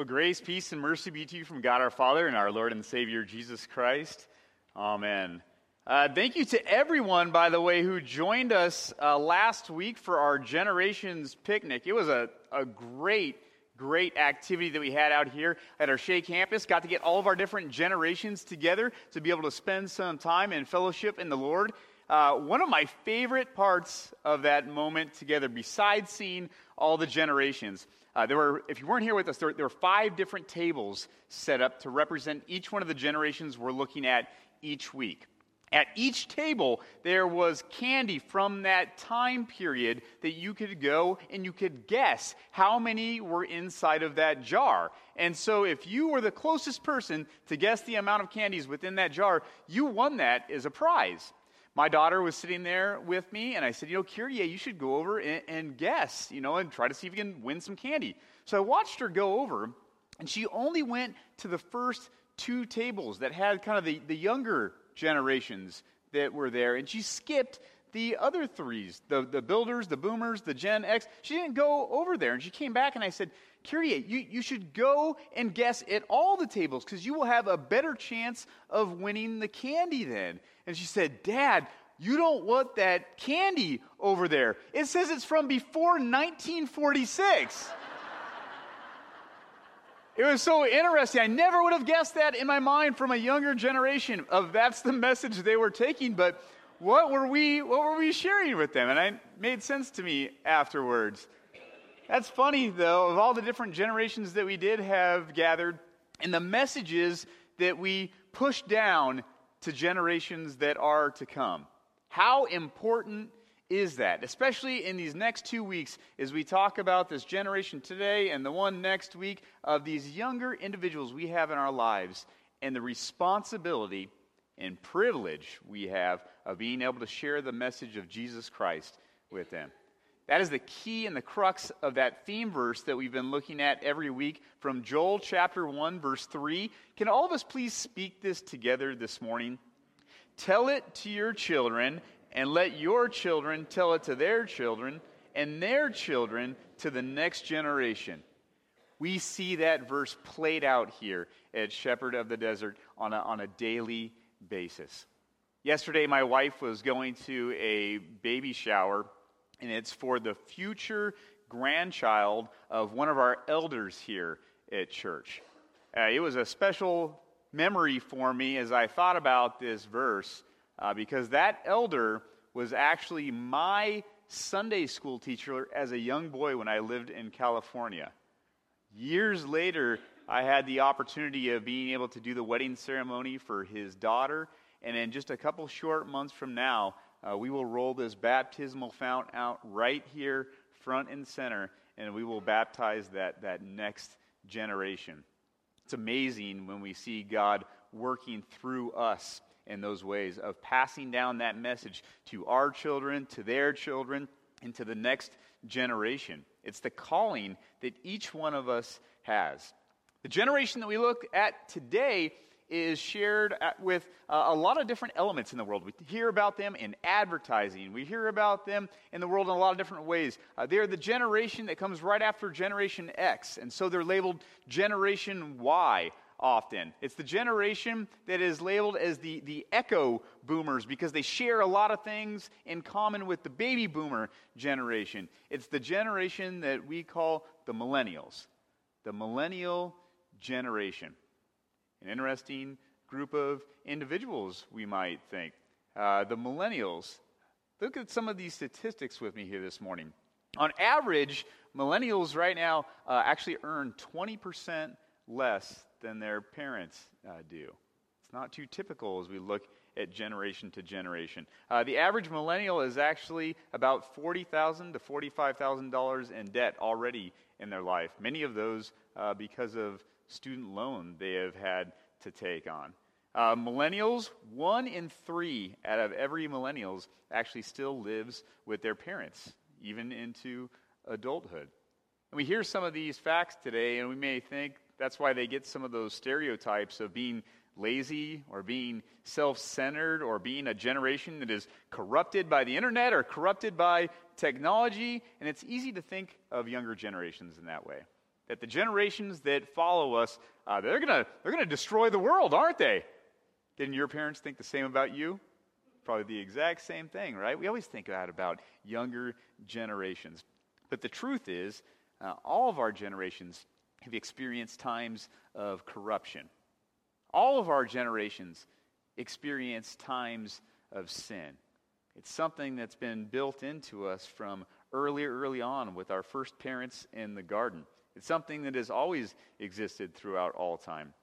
Well, grace, peace, and mercy be to you from God our Father and our Lord and Savior Jesus Christ. Amen. Uh, thank you to everyone, by the way, who joined us uh, last week for our Generations picnic. It was a, a great, great activity that we had out here at our Shea campus. Got to get all of our different generations together to be able to spend some time in fellowship in the Lord. Uh, one of my favorite parts of that moment together, besides seeing all the generations, uh, there were, if you weren't here with us, there, there, were five different tables set up to represent each one of the generations we're looking at each week. At each table, there was candy from that time period that you could go and you could guess how many were inside of that jar. And so, if you were the closest person to guess the amount of candies within that jar, you won that as a prize my daughter was sitting there with me, and I said, You know, Kyrie, you should go over and, and, guess, you know, and try to see if you can win some candy. So I watched her go over, and she only went to the first two tables that had kind of the, the younger generations that were there, and she skipped the other threes the, the builders, the boomers, the Gen X. She didn't go over there, and she came back, and I said, Kyrie, you, you should go and guess at all the tables because you will have a better chance of winning the candy then. And she said, Dad, you don't want that candy over there. It says it's from before 1946. it was so interesting. I never would have guessed that in my mind from a younger generation of that's the message they were taking, but what were we what were we sharing with them? And it made sense to me afterwards. That's funny, though, of all the different generations that we did have gathered and the messages that we push down to generations that are to come. How important is that? Especially in these next two weeks, as we talk about this generation today and the one next week of these younger individuals we have in our lives and the responsibility and privilege we have of being able to share the message of Jesus Christ with them. That is the key and the crux of that theme verse that we've been looking at every week from Joel chapter 1, verse 3. Can all of us please speak this together this morning? Tell it to your children, and let your children tell it to their children, and their children to the next generation. We see that verse played out here at Shepherd of the Desert on a, on a daily basis. Yesterday, my wife was going to a baby shower and it's for the future grandchild of one of our elders here at church. Uh, it was a special memory for me as I thought about this verse uh, because that elder was actually my Sunday school teacher as a young boy when I lived in California. Years later, I had the opportunity of being able to do the wedding ceremony for his daughter, and in just a couple short months from now, uh, we will roll this baptismal fount out right here, front and center, and we will baptize that, that next generation. It's amazing when we see God working through us in those ways of passing down that message to our children, to their children, and to the next generation. It's the calling that each one of us has. The generation that we look at today is shared with uh, a lot of different elements in the world. We hear about them in advertising, we hear about them in the world in a lot of different ways. Uh, they're the generation that comes right after Generation X, and so they're labeled Generation Y often. It's the generation that is labeled as the, the echo boomers because they share a lot of things in common with the baby boomer generation. It's the generation that we call the millennials, the millennial generation. An interesting group of individuals, we might think. Uh, the millennials. Look at some of these statistics with me here this morning. On average, millennials right now uh, actually earn 20% less than their parents uh, do. It's not too typical as we look at generation to generation. Uh, the average millennial is actually about 40,000 to $45,000 in debt already in their life. Many of those uh, because of student loan they have had to take on. Uh, millennials, one in three out of every millennials actually still lives with their parents, even into adulthood. And we hear some of these facts today, and we may think that's why they get some of those stereotypes of being lazy or being self centered or being a generation that is corrupted by the internet or corrupted by technology. And it's easy to think of younger generations in that way that the generations that follow us, uh, they're going to they're gonna destroy the world, aren't they? Didn't your parents think the same about you? Probably the exact same thing, right? We always think that about younger generations. But the truth is, uh, all of our generations have experienced times of corruption. All of our generations experience times of sin. It's something that's been built into us from early, early on with our first parents in the garden. It's something that has always existed throughout all time.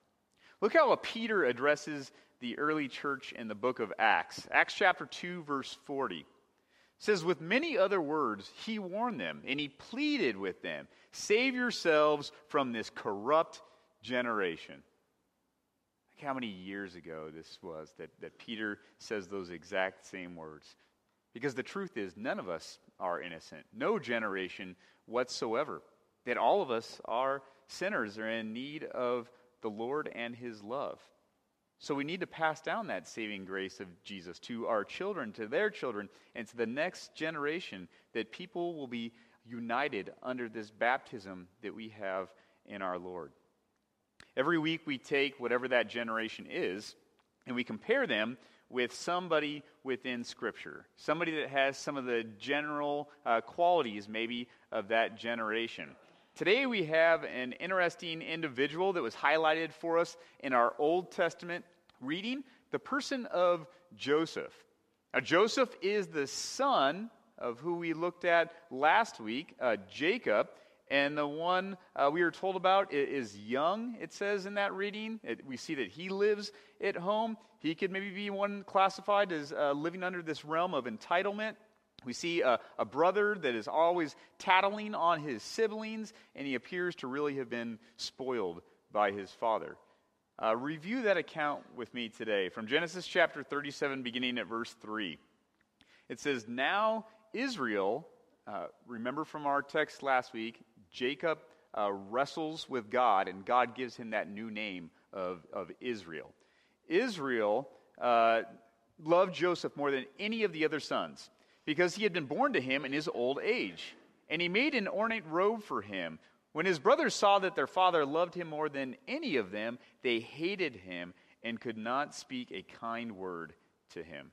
Look how Peter addresses the early church in the book of Acts. Acts chapter 2, verse 40 says, With many other words, he warned them and he pleaded with them, Save yourselves from this corrupt generation. Like how many years ago this was that, that Peter says those exact same words? Because the truth is, none of us are innocent, no generation whatsoever. That all of us are sinners, are in need of the Lord and his love. So we need to pass down that saving grace of Jesus to our children, to their children, and to the next generation, that people will be united under this baptism that we have in our Lord. Every week we take whatever that generation is and we compare them with somebody within Scripture, somebody that has some of the general uh, qualities, maybe, of that generation. Today we have an interesting individual that was highlighted for us in our Old Testament reading the person of Joseph. Now, Joseph is the son of who we looked at last week, uh, Jacob. And the one uh, we were told about is young, it says in that reading. It, we see that he lives at home. He could maybe be one classified as uh, living under this realm of entitlement. We see a, a, brother that is always tattling on his siblings, and he appears to really have been spoiled by his father. Uh, review that account with me today from Genesis chapter 37, beginning at verse 3. It says, Now Israel, uh, remember from our text last week, Jacob uh, wrestles with God, and God gives him that new name of, of Israel. Israel uh, loved Joseph more than any of the other sons because he had been born to him in his old age. And he made an ornate robe for him. When his brothers saw that their father loved him more than any of them, they hated him and could not speak a kind word to him.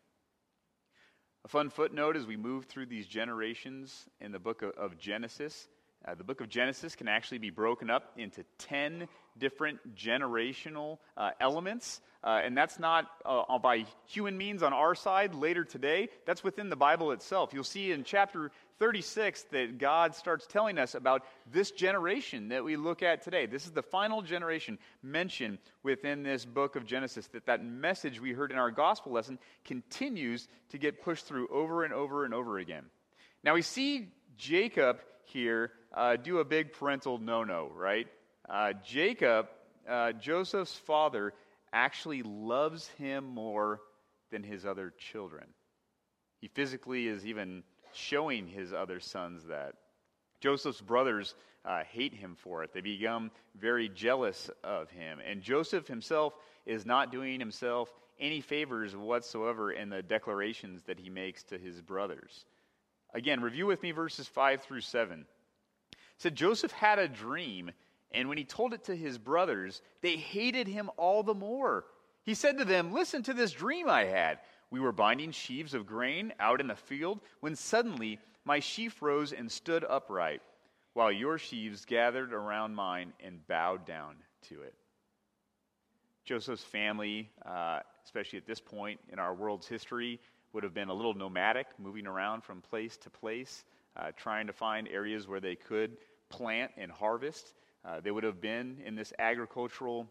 A fun footnote as we move through these generations in the book of, Genesis uh, the book of Genesis can actually be broken up into 10 different generational uh, elements. Uh, and that's not uh, by human means on our side later today. That's within the Bible itself. You'll see in chapter 36 that God starts telling us about this generation that we look at today. This is the final generation mentioned within this book of Genesis. That that message we heard in our gospel lesson continues to get pushed through over and over and over again. Now we see Jacob here uh, do a big parental no no, right? Uh, Jacob, uh, Joseph's father, actually loves him more than his other children. He physically is even showing his other sons that. Joseph's brothers uh, hate him for it. They become very jealous of him. And Joseph himself is not doing himself any favors whatsoever in the declarations that he makes to his brothers. Again, review with me verses 5 through 7 said Joseph had a dream, and when he told it to his brothers, they hated him all the more. He said to them, Listen to this dream I had. We were binding sheaves of grain out in the field when suddenly my sheaf rose and stood upright, while your sheaves gathered around mine and bowed down to it. Joseph's family, uh, especially at this point in our world's history, would have been a little nomadic, moving around from place to place uh, trying to find areas where they could plant and harvest. Uh, they would have been in this agricultural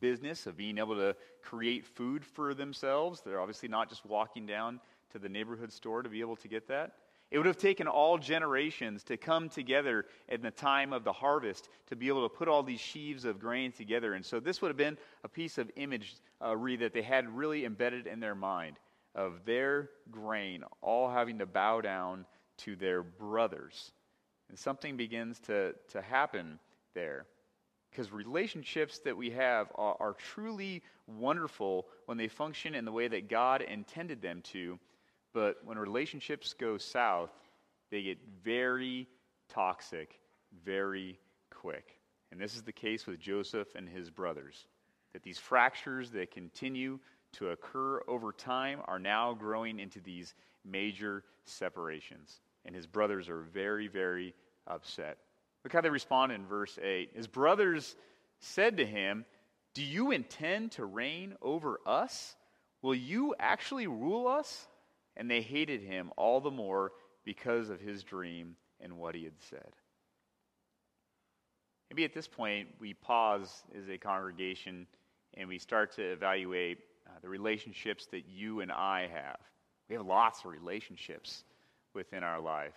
business of being able to create food for themselves. They're obviously not just walking down to the neighborhood store to be able to get that. It would have taken all generations to come together in the time of the harvest to be able to put all these sheaves of grain together. And so this would have been a piece of imagery uh, that they had really embedded in their mind of their grain all having to bow down to their brothers. And something begins to, to happen there. Because relationships that we have are, are truly wonderful when they function in the way that God intended them to. But when relationships go south, they get very toxic very quick. And this is the case with Joseph and his brothers. That these fractures that continue to occur over time are now growing into these major separations. And his brothers are very, very upset. Look how they respond in verse 8. His brothers said to him, Do you intend to reign over us? Will you actually rule us? And they hated him all the more because of his dream and what he had said. Maybe at this point, we pause as a congregation and we start to evaluate uh, the relationships that you and I have. We have lots of relationships within our life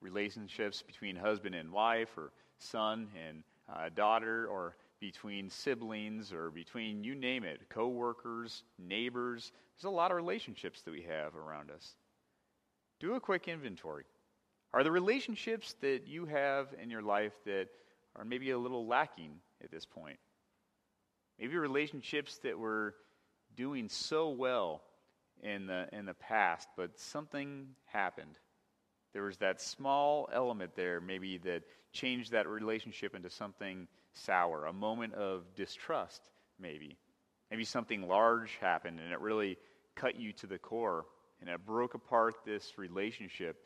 relationships between husband and wife, or son and uh, daughter, or between siblings, or between you name it, coworkers, neighbors. There's a lot of relationships that we have around us. Do a quick inventory. Are the relationships that you have in your life that are maybe a little lacking at this point? Maybe relationships that were doing so well in the, in the past, but something happened. There was that small element there, maybe, that changed that relationship into something sour, a moment of distrust, maybe. Maybe something large happened and it really cut you to the core and it broke apart this relationship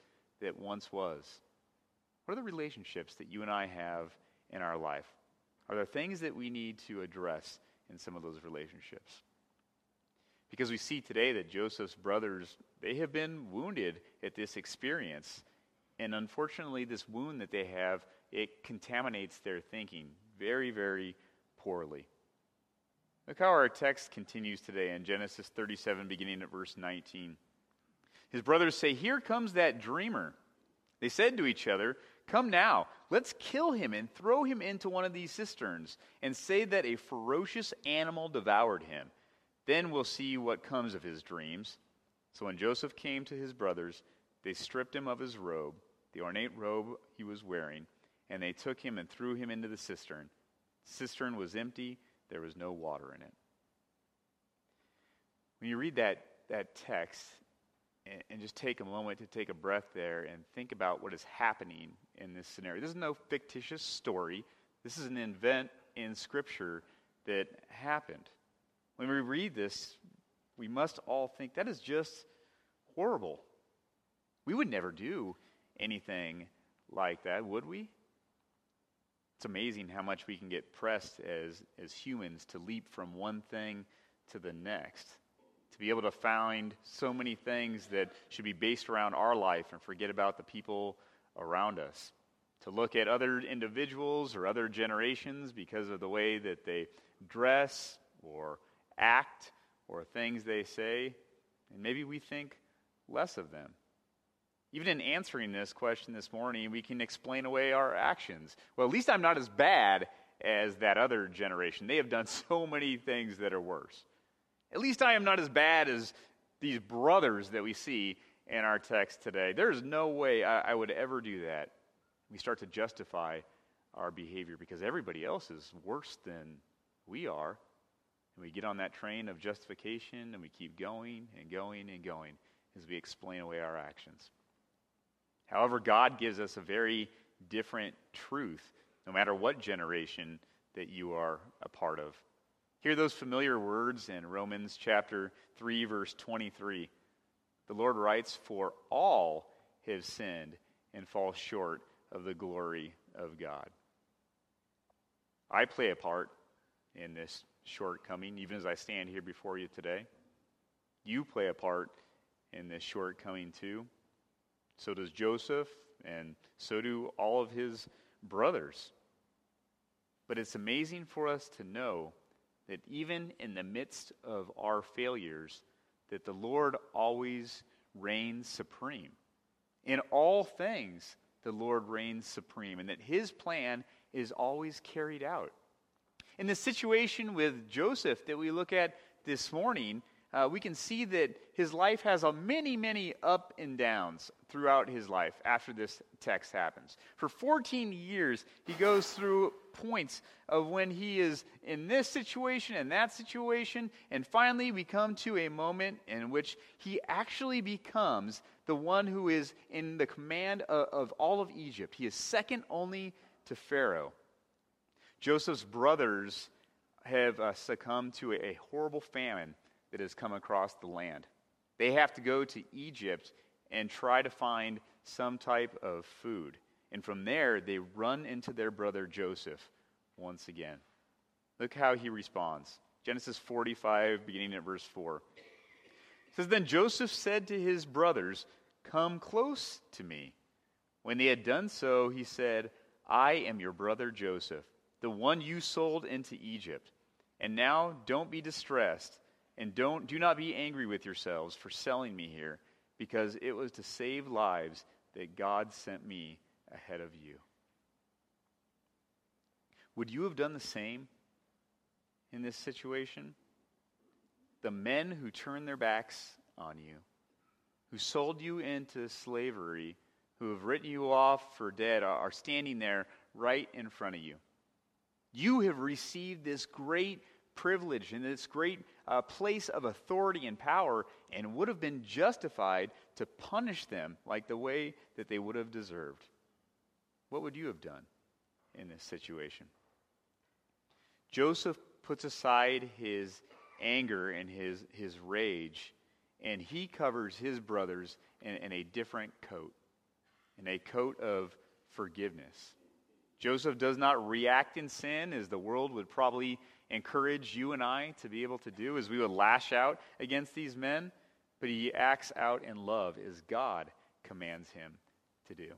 that once was. What are the relationships that you and I have in our life? Are there things that we need to address in some of those relationships? Because we see today that Joseph's brothers, they have been wounded at this experience. And unfortunately, this wound that they have, it contaminates their thinking very, very poorly. Look how our text continues today in Genesis 37, beginning at verse 19. His brothers say, Here comes that dreamer. They said to each other, Come now, let's kill him and throw him into one of these cisterns, and say that a ferocious animal devoured him. Then we'll see what comes of his dreams. So when Joseph came to his brothers, they stripped him of his robe, the ornate robe he was wearing, and they took him and threw him into the cistern. The cistern was empty, there was no water in it. When you read that, that text, and, and just take a moment to take a breath there and think about what is happening in this scenario. This is no fictitious story, this is an event in Scripture that happened. When we read this, we must all think that is just horrible. We would never do anything like that, would we? It's amazing how much we can get pressed as, as humans to leap from one thing to the next, to be able to find so many things that should be based around our life and forget about the people around us, to look at other individuals or other generations because of the way that they dress or act or things they say, and maybe we think less of them. Even in answering this question this morning, we can explain away our actions. Well, at least I'm not as bad as that other generation. They have done so many things that are worse. At least I am not as bad as these brothers that we see in our text today. There's no way I, I would ever do that. We start to justify our behavior because everybody else is worse than we are. And we get on that train of justification and we keep going and going and going as we explain away our actions. However, God gives us a very different truth, no matter what generation that you are a part of. Hear those familiar words in Romans chapter 3, verse 23. The Lord writes, For all have sinned and fall short of the glory of God. I play a part in this shortcoming, even as I stand here before you today. You play a part in this shortcoming too. So does Joseph, and so do all of his brothers. But it's amazing for us to know that even in the midst of our failures, that the Lord always reigns supreme. In all things, the Lord reigns supreme, and that his plan is always carried out. In the situation with Joseph that we look at this morning, uh, we can see that his life has a many, many up and downs throughout his life after this text happens. For 14 years, he goes through points of when he is in this situation and that situation, and finally we come to a moment in which he actually becomes the one who is in the command of, of all of Egypt. He is second only to Pharaoh. Joseph's brothers have uh, succumbed to a, horrible famine that has come across the land. They have to go to Egypt and try to find some type of food. And from there, they run into their brother Joseph once again. Look how he responds. Genesis 45, beginning at verse 4. It says, Then Joseph said to his brothers, Come close to me. When they had done so, he said, I am your brother Joseph, the one you sold into Egypt. And now don't be distressed, and don't, do not be angry with yourselves for selling me here, because it was to save lives that God sent me ahead of you. Would you have done the same in this situation? The men who turned their backs on you, who sold you into slavery, who have written you off for dead, are standing there right in front of you. You have received this great privilege and this great uh, place of authority and power and would have been justified to punish them like the way that they would have deserved. What would you have done in this situation? Joseph puts aside his anger and his, his rage, and he covers his brothers in, in a different coat, in a coat of forgiveness. Joseph does not react in sin as the world would probably encourage you and I to be able to do, as we would lash out against these men, but he acts out in love as God commands him to do.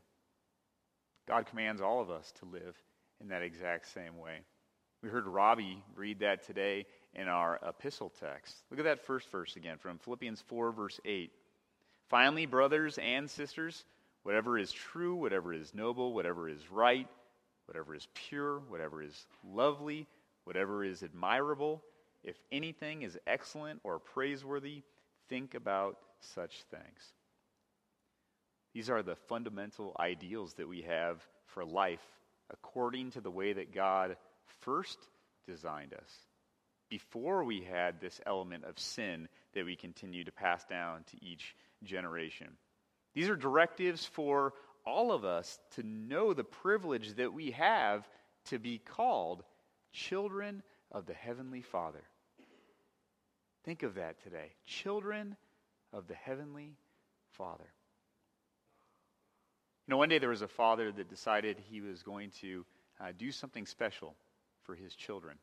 God commands all of us to live in that exact same way. We heard Robbie read that today in our epistle text. Look at that first verse again from Philippians 4, verse 8. Finally, brothers and sisters, whatever is true, whatever is noble, whatever is right, whatever is pure, whatever is lovely, whatever is admirable, if anything is excellent or praiseworthy, think about such things. These are the fundamental ideals that we have for life according to the way that God first designed us. Before we had this element of sin that we continue to pass down to each generation. These are directives for all of us to know the privilege that we have to be called children of the Heavenly Father. Think of that today. Children of the Heavenly Father. You know, one day there was a father that decided he was going to uh, do something special for his children.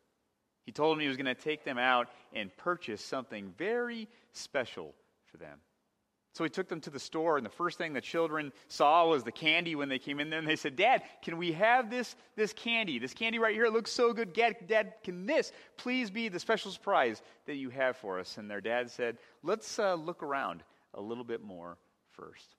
He told them he was going to take them out and purchase something very special for them. So he took them to the store, and the first thing the children saw was the candy when they came in there. And they said, Dad, can we have this, this candy? This candy right here, looks so good. Dad, dad, can this please be the special surprise that you have for us? And their dad said, Let's uh, look around a little bit more first.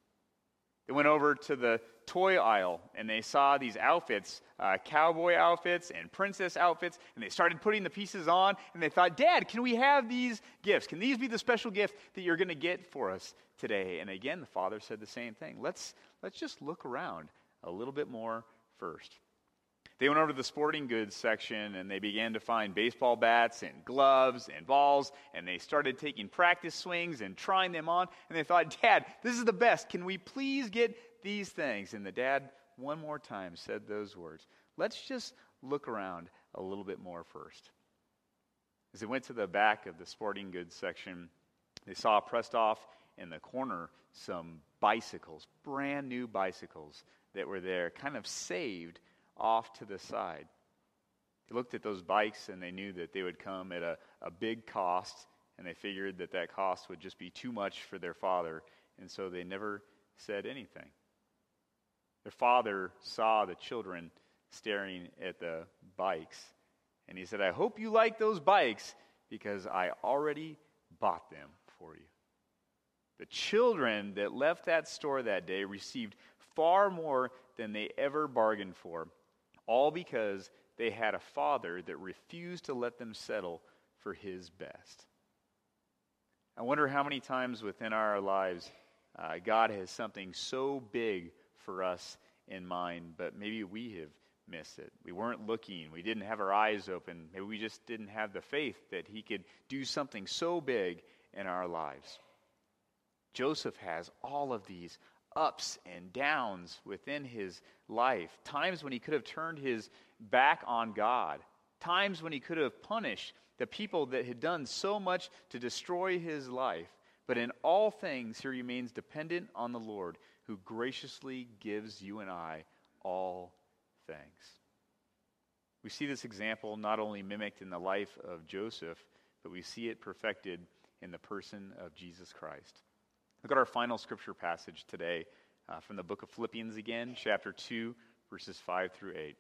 They went over to the toy aisle and they saw these outfits uh, cowboy outfits and princess outfits and they started putting the pieces on and they thought, Dad, can we have these gifts? Can these be the special gift that you're going to get for us today? And again, the father said the same thing. Let's, let's just look around a little bit more first. They went over to the sporting goods section and they began to find baseball bats and gloves and balls and they started taking practice swings and trying them on. And they thought, Dad, this is the best. Can we please get these things? And the dad, one more time, said those words. Let's just look around a little bit more first. As they went to the back of the sporting goods section, they saw pressed off in the corner some bicycles, brand new bicycles that were there, kind of saved off to the side. They looked at those bikes and they knew that they would come at a, a big cost, and they figured that that cost would just be too much for their father, and so they never said anything. Their father saw the children staring at the bikes, and he said, I hope you like those bikes because I already bought them for you. The children that left that store that day received far more than they ever bargained for all because they had a father that refused to let them settle for his best. I wonder how many times within our lives uh, God has something so big for us in mind, but maybe we have missed it. We weren't looking, we didn't have our eyes open, maybe we just didn't have the faith that He could do something so big in our lives. Joseph has all of these ups and downs within his life, times when he could have turned his back on God, times when he could have punished the people that had done so much to destroy his life. But in all things, he remains dependent on the Lord, who graciously gives you and I all things. We see this example not only mimicked in the life of Joseph, but we see it perfected in the person of Jesus Christ. Look at our final scripture passage today uh, from the book of Philippians again, chapter 2, verses 5 through 8.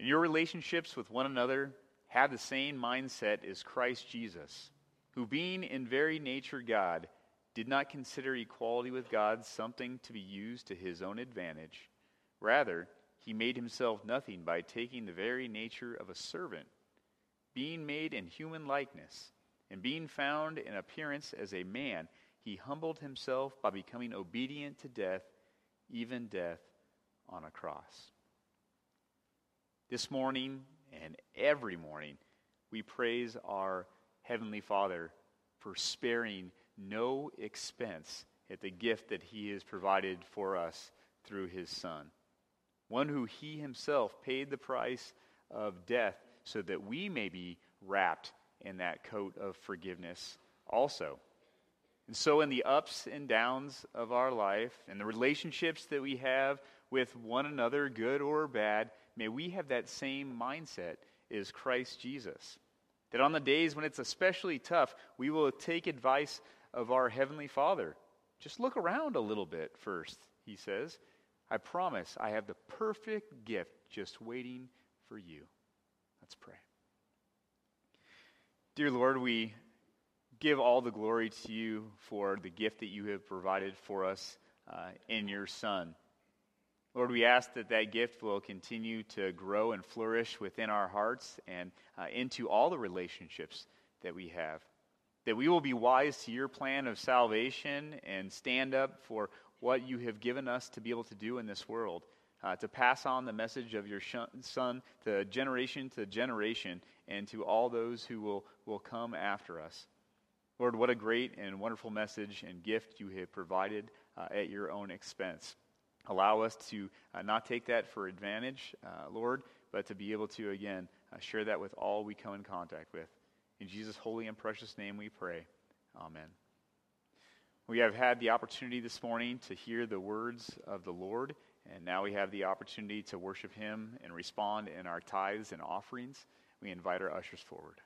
In your relationships with one another, have the same mindset as Christ Jesus, who, being in very nature God, did not consider equality with God something to be used to his own advantage. Rather, he made himself nothing by taking the very nature of a servant, being made in human likeness, and being found in appearance as a man he humbled himself by becoming obedient to death, even death on a cross. This morning and every morning, we praise our Heavenly Father for sparing no expense at the gift that He has provided for us through His Son. One who He Himself paid the price of death so that we may be wrapped in that coat of forgiveness also. And so, in the ups and downs of our life and the relationships that we have with one another, good or bad, may we have that same mindset as Christ Jesus. That on the days when it's especially tough, we will take advice of our Heavenly Father. Just look around a little bit first, he says. I promise I have the perfect gift just waiting for you. Let's pray. Dear Lord, we give all the glory to you for the gift that you have provided for us uh, in your Son. Lord, we ask that that gift will continue to grow and flourish within our hearts and uh, into all the relationships that we have. That we will be wise to your plan of salvation and stand up for what you have given us to be able to do in this world. Uh, to pass on the message of your Son to generation to generation and to all those who will, will come after us. Lord, what a great and wonderful message and gift you have provided uh, at your own expense. Allow us to uh, not take that for advantage, uh, Lord, but to be able to, again, uh, share that with all we come in contact with. In Jesus' holy and precious name we pray. Amen. We have had the opportunity this morning to hear the words of the Lord, and now we have the opportunity to worship Him and respond in our tithes and offerings. We invite our ushers forward.